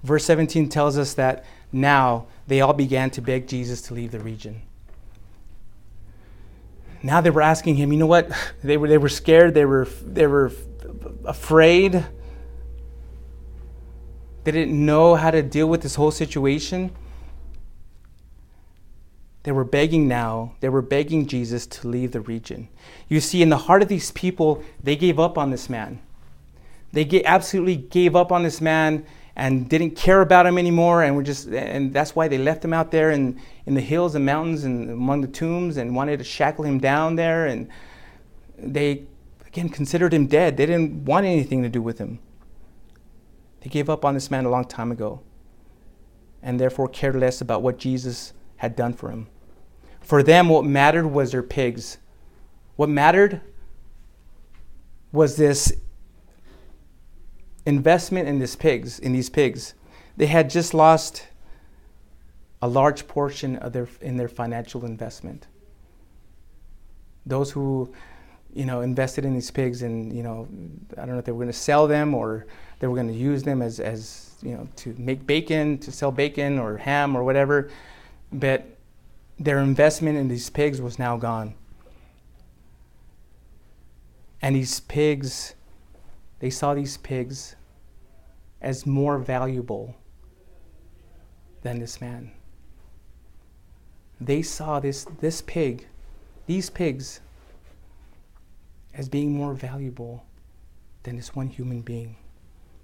Verse 17 tells us that now they all began to beg Jesus to leave the region. Now they were asking him, you know what? They were, they were scared, they were, they were afraid. They didn't know how to deal with this whole situation. They were begging now, they were begging Jesus to leave the region. You see, in the heart of these people, they gave up on this man. They absolutely gave up on this man and didn't care about him anymore and were just and that's why they left him out there in, in the hills and mountains and among the tombs and wanted to shackle him down there and they again considered him dead they didn't want anything to do with him they gave up on this man a long time ago and therefore cared less about what jesus had done for him for them what mattered was their pigs what mattered was this investment in these pigs, in these pigs. They had just lost a large portion of their in their financial investment. Those who, you know, invested in these pigs and, you know, I don't know if they were going to sell them or they were going to use them as, as, you know, to make bacon, to sell bacon or ham or whatever. But their investment in these pigs was now gone. And these pigs they saw these pigs as more valuable than this man. They saw this, this pig, these pigs, as being more valuable than this one human being,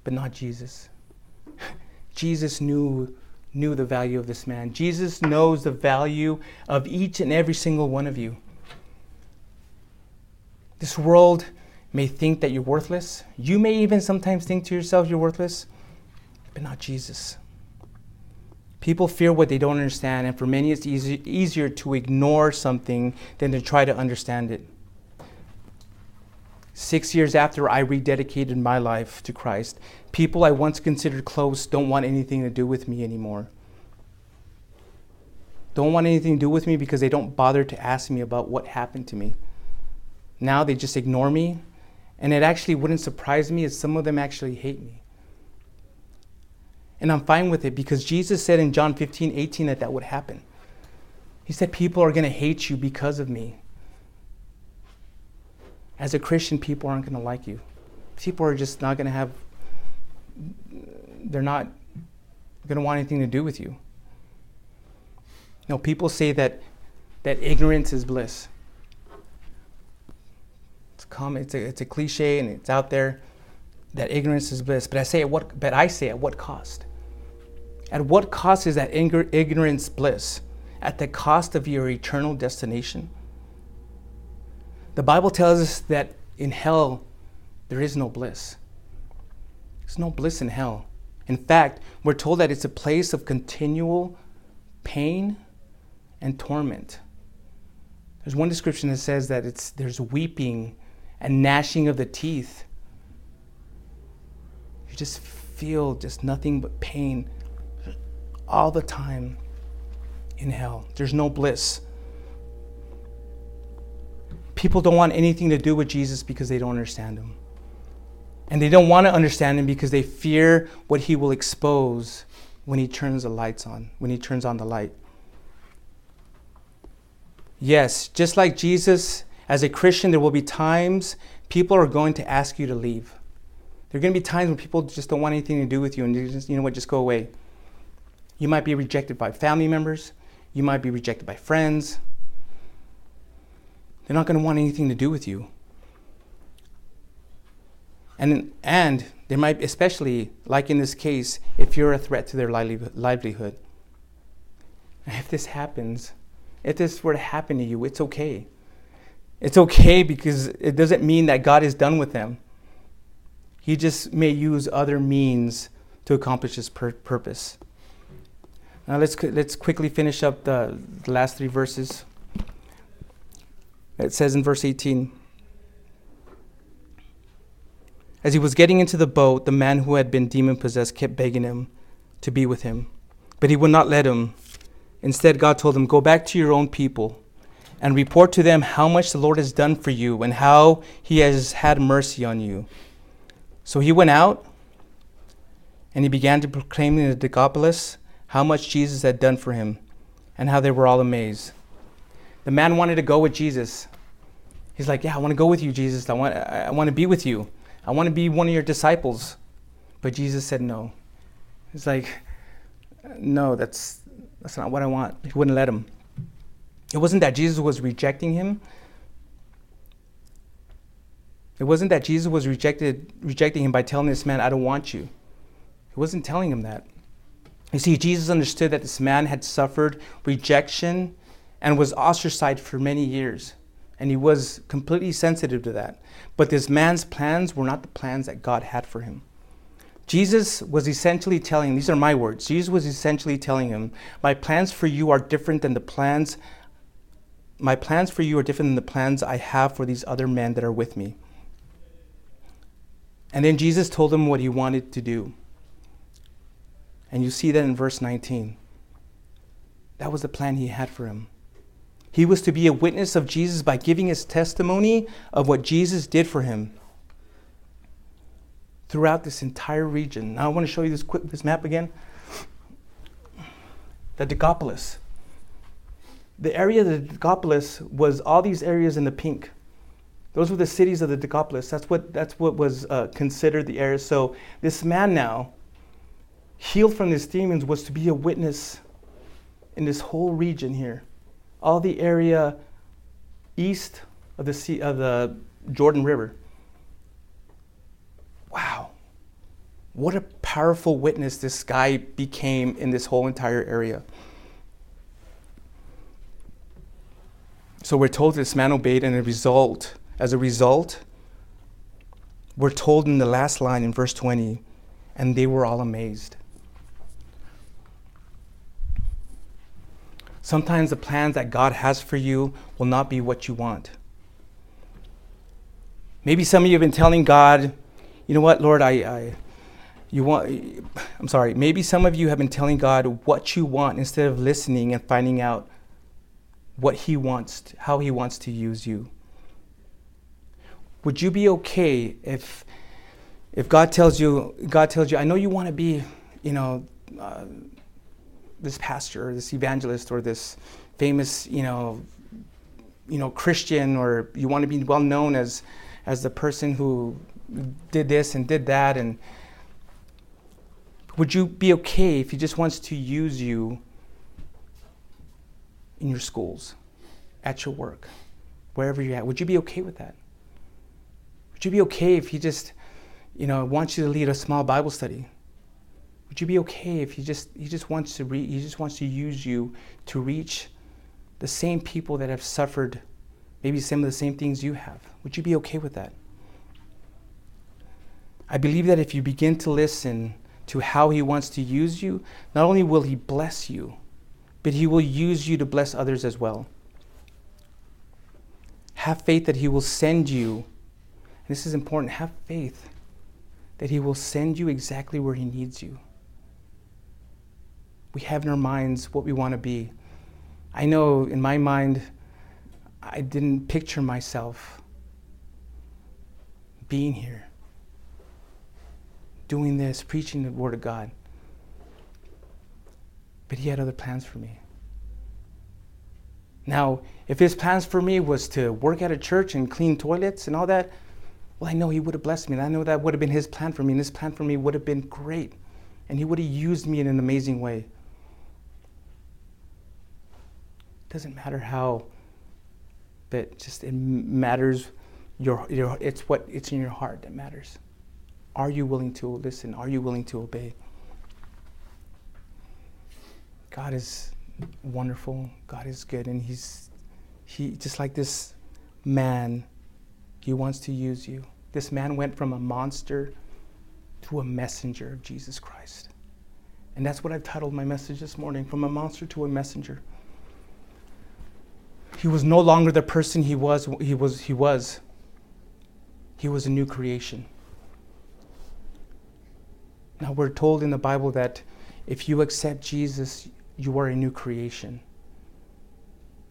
but not Jesus. Jesus knew, knew the value of this man. Jesus knows the value of each and every single one of you. This world may think that you're worthless. You may even sometimes think to yourself you're worthless, but not Jesus. People fear what they don't understand, and for many, it's easy, easier to ignore something than to try to understand it. Six years after I rededicated my life to Christ, people I once considered close don't want anything to do with me anymore. Don't want anything to do with me because they don't bother to ask me about what happened to me. Now they just ignore me and it actually wouldn't surprise me if some of them actually hate me. And I'm fine with it because Jesus said in John 15, 18 that that would happen. He said, People are going to hate you because of me. As a Christian, people aren't going to like you. People are just not going to have, they're not going to want anything to do with you. No, people say that, that ignorance is bliss It's, common, it's a, it's a cliche and it's out there that ignorance is bliss. But I say at what, but I say at what cost? At what cost is that ignorance bliss? At the cost of your eternal destination? The Bible tells us that in hell there is no bliss. There's no bliss in hell. In fact, we're told that it's a place of continual pain and torment. There's one description that says that it's, there's weeping and gnashing of the teeth. You just feel just nothing but pain all the time in hell. There's no bliss. People don't want anything to do with Jesus because they don't understand him. And they don't want to understand him because they fear what he will expose when he turns the lights on, when he turns on the light. Yes, just like Jesus as a Christian, there will be times people are going to ask you to leave. There are going to be times when people just don't want anything to do with you and you just, you know what, just go away. You might be rejected by family members. You might be rejected by friends. They're not going to want anything to do with you. And, and they might, especially like in this case, if you're a threat to their livelihood. If this happens, if this were to happen to you, it's okay. It's okay because it doesn't mean that God is done with them. He just may use other means to accomplish his pur- purpose. Now let's, let's quickly finish up the, the last three verses. It says in verse 18 As he was getting into the boat, the man who had been demon possessed kept begging him to be with him. But he would not let him. Instead, God told him, Go back to your own people and report to them how much the Lord has done for you and how he has had mercy on you. So he went out and he began to proclaim in the Decapolis how much Jesus had done for him and how they were all amazed. The man wanted to go with Jesus. He's like, Yeah, I want to go with you, Jesus. I want, I want to be with you. I want to be one of your disciples. But Jesus said no. He's like, No, that's, that's not what I want. He wouldn't let him. It wasn't that Jesus was rejecting him. It wasn't that Jesus was rejected, rejecting him by telling this man, I don't want you. He wasn't telling him that. You see, Jesus understood that this man had suffered rejection and was ostracized for many years. And he was completely sensitive to that. But this man's plans were not the plans that God had for him. Jesus was essentially telling, these are my words, Jesus was essentially telling him, My plans for you are different than the plans, my plans for you are different than the plans I have for these other men that are with me. And then Jesus told him what he wanted to do. And you see that in verse 19. That was the plan he had for him. He was to be a witness of Jesus by giving his testimony of what Jesus did for him throughout this entire region. Now I want to show you this quick this map again. The Decapolis. The area of the Decapolis was all these areas in the pink. Those were the cities of the Decapolis. That's what that's what was uh, considered the area. So this man now, healed from these demons, was to be a witness in this whole region here all the area east of the sea of the Jordan River. Wow. What a powerful witness this guy became in this whole entire area. So we're told this man obeyed, and a result, as a result, we're told in the last line in verse 20, and they were all amazed. Sometimes the plans that God has for you will not be what you want. Maybe some of you have been telling God, you know what, Lord, I, I you want I'm sorry, maybe some of you have been telling God what you want instead of listening and finding out what he wants, how he wants to use you. Would you be okay if if God tells you God tells you I know you want to be, you know, uh, this pastor or this evangelist or this famous, you know, you know, Christian or you want to be well known as as the person who did this and did that and would you be okay if he just wants to use you in your schools, at your work, wherever you're at? Would you be okay with that? Would you be okay if he just, you know, wants you to lead a small Bible study? Would you be okay if he just he just wants to re, he just wants to use you to reach the same people that have suffered maybe some of the same things you have? Would you be okay with that? I believe that if you begin to listen to how he wants to use you, not only will he bless you, but he will use you to bless others as well. Have faith that he will send you. this is important. Have faith that he will send you exactly where he needs you we have in our minds what we want to be. I know in my mind, I didn't picture myself being here, doing this, preaching the Word of God. But He had other plans for me. Now, if His plans for me was to work at a church and clean toilets and all that, well, I know He would have blessed me. And I know that would have been His plan for me, and His plan for me would have been great. And He would have used me in an amazing way. Doesn't matter how, but just it matters your, your it's what it's in your heart that matters. Are you willing to listen? Are you willing to obey? God is wonderful. God is good, and He's He just like this man. He wants to use you. This man went from a monster to a messenger of Jesus Christ. And that's what I've titled my message this morning From a Monster to a Messenger. He was no longer the person he was he was he was. He was a new creation. Now we're told in the Bible that If you accept Jesus, you are a new creation.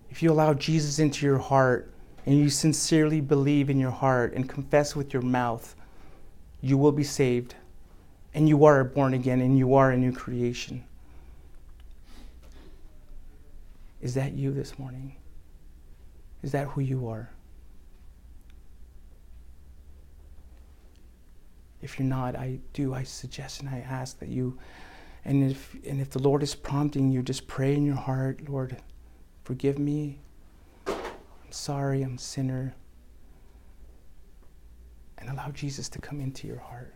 If you allow Jesus into your heart and you sincerely believe in your heart and confess with your mouth, you will be saved. And you are born again and you are a new creation. Is that you this morning? Is that who you are? If you're not, I do, I suggest and I ask that you, and if, and if the Lord is prompting you, just pray in your heart, Lord, forgive me. I'm sorry, I'm a sinner. And allow Jesus to come into your heart.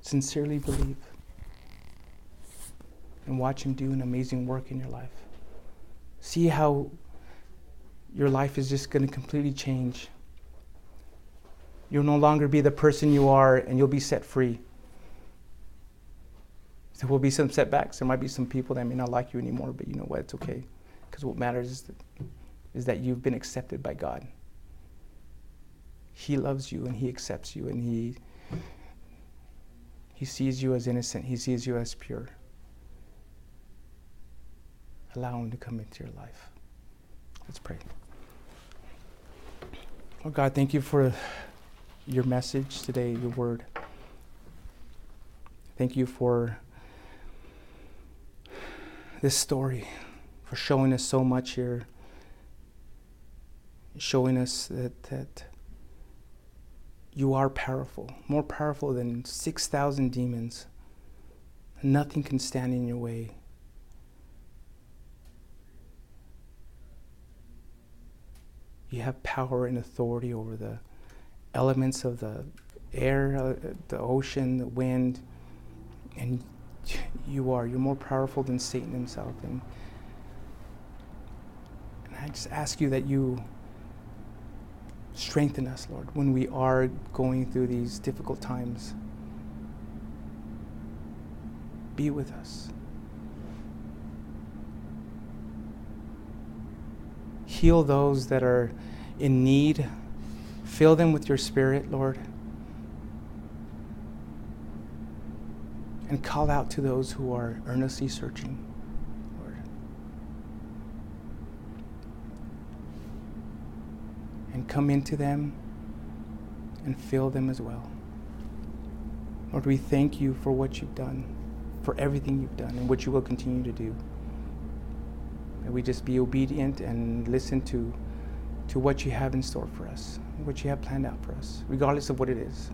Sincerely believe. And watch Him do an amazing work in your life. See how your life is just going to completely change. You'll no longer be the person you are, and you'll be set free. There will be some setbacks. There might be some people that may not like you anymore, but you know what? It's okay. Because what matters is that, is that you've been accepted by God. He loves you and He accepts you and He, he sees you as innocent, He sees you as pure. Allow Him to come into your life. Let's pray. Oh God, thank you for your message today, your word. Thank you for this story, for showing us so much here, showing us that, that you are powerful, more powerful than 6,000 demons. Nothing can stand in your way. You have power and authority over the elements of the air, uh, the ocean, the wind, and you are. You're more powerful than Satan himself. And, and I just ask you that you strengthen us, Lord, when we are going through these difficult times. Be with us. Heal those that are in need. Fill them with your spirit, Lord. And call out to those who are earnestly searching, Lord. And come into them and fill them as well. Lord, we thank you for what you've done, for everything you've done, and what you will continue to do. May we just be obedient and listen to, to what you have in store for us, what you have planned out for us, regardless of what it is.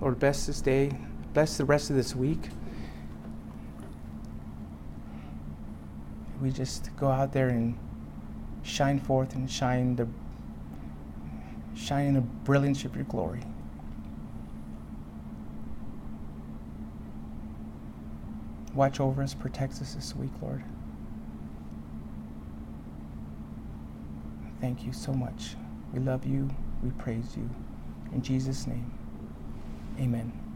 Lord, bless this day, bless the rest of this week. We just go out there and shine forth and shine the shine in the brilliance of your glory. Watch over us, protect us this week, Lord. Thank you so much. We love you. We praise you. In Jesus' name, amen.